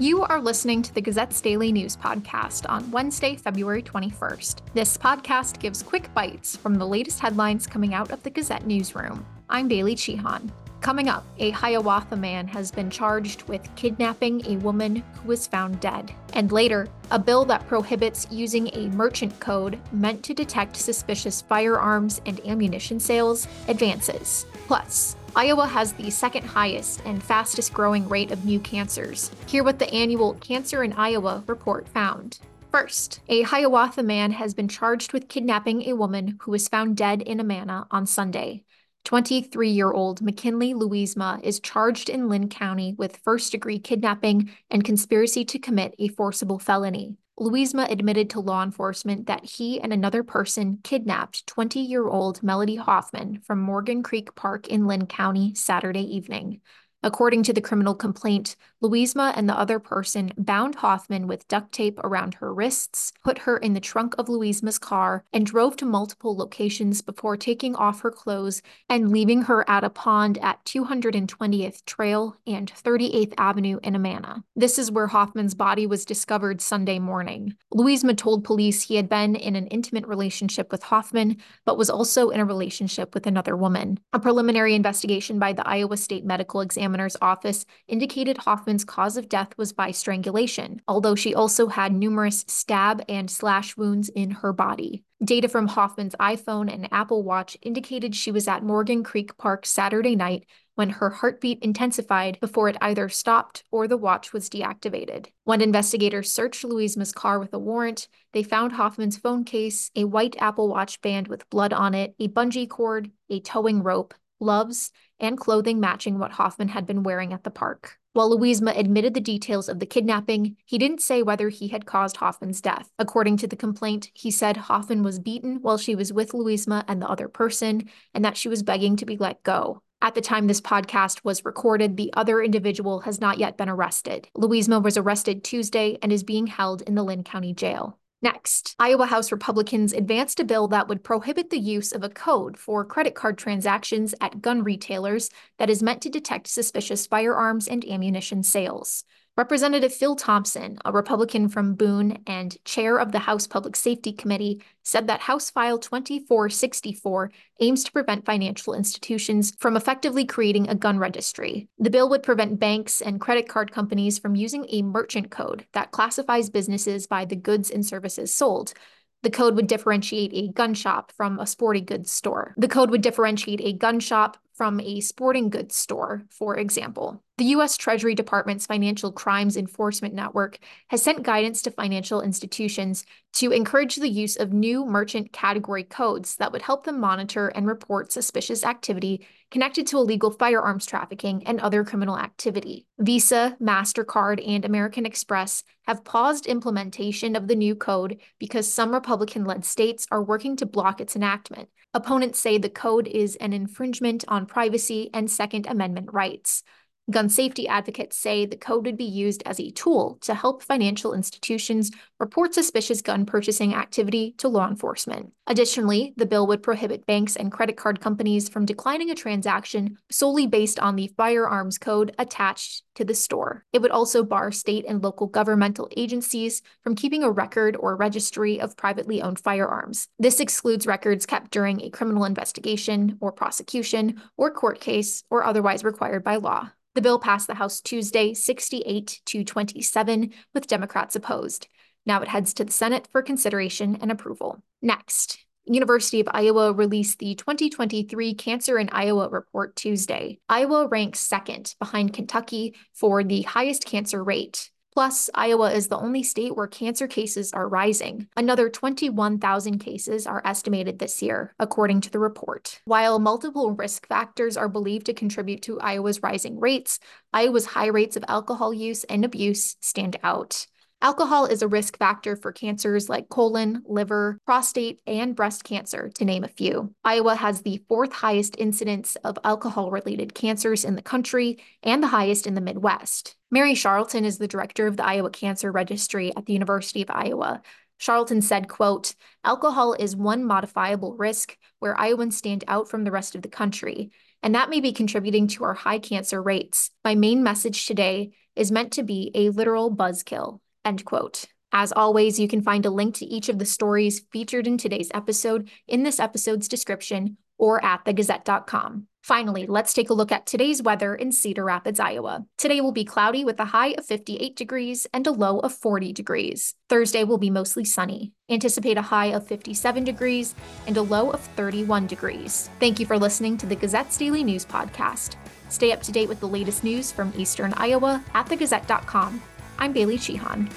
You are listening to the Gazette's Daily News Podcast on Wednesday, February 21st. This podcast gives quick bites from the latest headlines coming out of the Gazette newsroom. I'm Bailey Cichon. Coming up, a Hiawatha man has been charged with kidnapping a woman who was found dead. And later, a bill that prohibits using a merchant code meant to detect suspicious firearms and ammunition sales advances. Plus, Iowa has the second highest and fastest growing rate of new cancers. Hear what the annual Cancer in Iowa report found. First, a Hiawatha man has been charged with kidnapping a woman who was found dead in Amana on Sunday. 23 year old McKinley Louisma is charged in Linn County with first degree kidnapping and conspiracy to commit a forcible felony. Louisma admitted to law enforcement that he and another person kidnapped 20 year old Melody Hoffman from Morgan Creek Park in Linn County Saturday evening. According to the criminal complaint, Louisma and the other person bound Hoffman with duct tape around her wrists, put her in the trunk of Louisma's car, and drove to multiple locations before taking off her clothes and leaving her at a pond at 220th Trail and 38th Avenue in Amana. This is where Hoffman's body was discovered Sunday morning. Louisma told police he had been in an intimate relationship with Hoffman, but was also in a relationship with another woman. A preliminary investigation by the Iowa State Medical Examiner examiner's office indicated Hoffman's cause of death was by strangulation, although she also had numerous stab and slash wounds in her body. Data from Hoffman's iPhone and Apple Watch indicated she was at Morgan Creek Park Saturday night when her heartbeat intensified before it either stopped or the watch was deactivated. When investigators searched Louisma's car with a warrant, they found Hoffman's phone case, a white Apple Watch band with blood on it, a bungee cord, a towing rope, gloves, and clothing matching what Hoffman had been wearing at the park. While Louisma admitted the details of the kidnapping, he didn't say whether he had caused Hoffman's death. According to the complaint, he said Hoffman was beaten while she was with Louisma and the other person, and that she was begging to be let go. At the time this podcast was recorded, the other individual has not yet been arrested. Louisma was arrested Tuesday and is being held in the Linn County Jail. Next, Iowa House Republicans advanced a bill that would prohibit the use of a code for credit card transactions at gun retailers that is meant to detect suspicious firearms and ammunition sales. Representative Phil Thompson, a Republican from Boone and chair of the House Public Safety Committee, said that House File 2464 aims to prevent financial institutions from effectively creating a gun registry. The bill would prevent banks and credit card companies from using a merchant code that classifies businesses by the goods and services sold. The code would differentiate a gun shop from a sporting goods store. The code would differentiate a gun shop from a sporting goods store, for example. The U.S. Treasury Department's Financial Crimes Enforcement Network has sent guidance to financial institutions to encourage the use of new merchant category codes that would help them monitor and report suspicious activity connected to illegal firearms trafficking and other criminal activity. Visa, MasterCard, and American Express have paused implementation of the new code because some Republican led states are working to block its enactment. Opponents say the code is an infringement on privacy and Second Amendment rights. Gun safety advocates say the code would be used as a tool to help financial institutions report suspicious gun purchasing activity to law enforcement. Additionally, the bill would prohibit banks and credit card companies from declining a transaction solely based on the firearms code attached to the store. It would also bar state and local governmental agencies from keeping a record or registry of privately owned firearms. This excludes records kept during a criminal investigation or prosecution or court case or otherwise required by law. The bill passed the House Tuesday 68 to 27, with Democrats opposed. Now it heads to the Senate for consideration and approval. Next, University of Iowa released the 2023 Cancer in Iowa report Tuesday. Iowa ranks second behind Kentucky for the highest cancer rate. Plus, Iowa is the only state where cancer cases are rising. Another 21,000 cases are estimated this year, according to the report. While multiple risk factors are believed to contribute to Iowa's rising rates, Iowa's high rates of alcohol use and abuse stand out. Alcohol is a risk factor for cancers like colon, liver, prostate, and breast cancer, to name a few. Iowa has the fourth highest incidence of alcohol related cancers in the country and the highest in the Midwest. Mary Charlton is the director of the Iowa Cancer Registry at the University of Iowa. Charlton said, quote, alcohol is one modifiable risk where Iowans stand out from the rest of the country. and that may be contributing to our high cancer rates. My main message today is meant to be a literal buzzkill. End quote. As always, you can find a link to each of the stories featured in today's episode in this episode's description or at thegazette.com. Finally, let's take a look at today's weather in Cedar Rapids, Iowa. Today will be cloudy with a high of 58 degrees and a low of 40 degrees. Thursday will be mostly sunny. Anticipate a high of 57 degrees and a low of 31 degrees. Thank you for listening to the Gazette's Daily News Podcast. Stay up to date with the latest news from Eastern Iowa at thegazette.com. I'm Bailey Cichon.